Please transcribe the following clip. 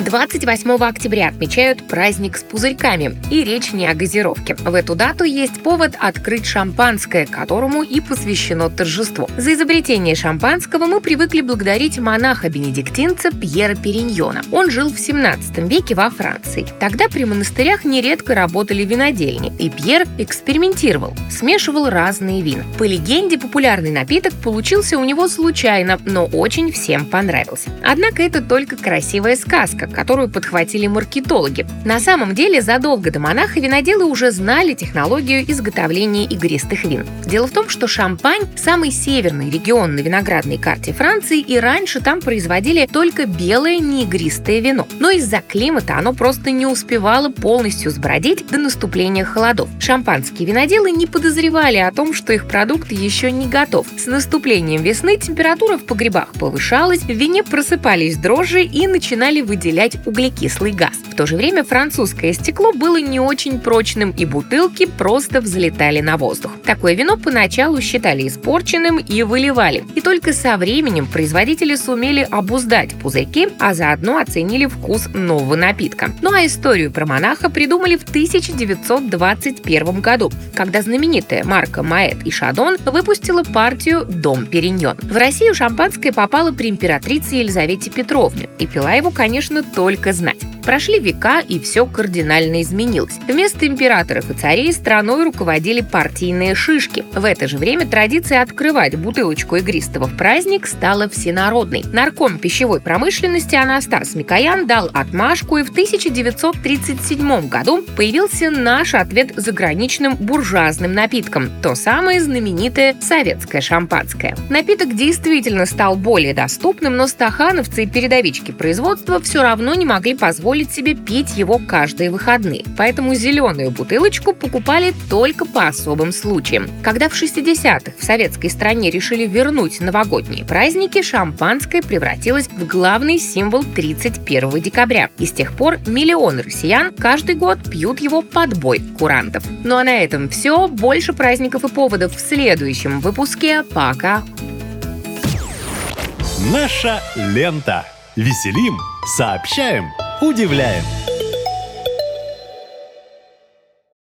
28 октября отмечают праздник с пузырьками, и речь не о газировке. В эту дату есть повод открыть шампанское, которому и посвящено торжество. За изобретение шампанского мы привыкли благодарить монаха-бенедиктинца Пьера Периньона. Он жил в 17 веке во Франции. Тогда при монастырях нередко работали винодельни, и Пьер экспериментировал, смешивал разные вина. По легенде, популярный напиток получился у него случайно, но очень всем понравился. Однако это только красивая сказка, которую подхватили маркетологи. На самом деле, задолго до монаха виноделы уже знали технологию изготовления игристых вин. Дело в том, что Шампань – самый северный регион на виноградной карте Франции, и раньше там производили только белое неигристое вино. Но из-за климата оно просто не успевало полностью сбродить до наступления холодов. Шампанские виноделы не подозревали о том, что их продукт еще не готов. С наступлением весны температура в погребах повышалась, в вине просыпались дрожжи и начинали выделять выделять углекислый газ. В то же время французское стекло было не очень прочным, и бутылки просто взлетали на воздух. Такое вино поначалу считали испорченным и выливали. И только со временем производители сумели обуздать пузырьки, а заодно оценили вкус нового напитка. Ну а историю про монаха придумали в 1921 году, когда знаменитая марка Маэт и Шадон выпустила партию «Дом Периньон». В Россию шампанское попало при императрице Елизавете Петровне, и пила его, конечно, только знать. Прошли века, и все кардинально изменилось. Вместо императоров и царей страной руководили партийные шишки. В это же время традиция открывать бутылочку игристого в праздник стала всенародной. Нарком пищевой промышленности Анастас Микоян дал отмашку, и в 1937 году появился наш ответ заграничным буржуазным напиткам – то самое знаменитое советское шампанское. Напиток действительно стал более доступным, но стахановцы и передовички производства все равно не могли позволить позволить себе пить его каждые выходные. Поэтому зеленую бутылочку покупали только по особым случаям. Когда в 60-х в советской стране решили вернуть новогодние праздники, шампанское превратилось в главный символ 31 декабря. И с тех пор миллионы россиян каждый год пьют его под бой курантов. Ну а на этом все. Больше праздников и поводов в следующем выпуске. Пока! Наша лента. Веселим, сообщаем, удивляем.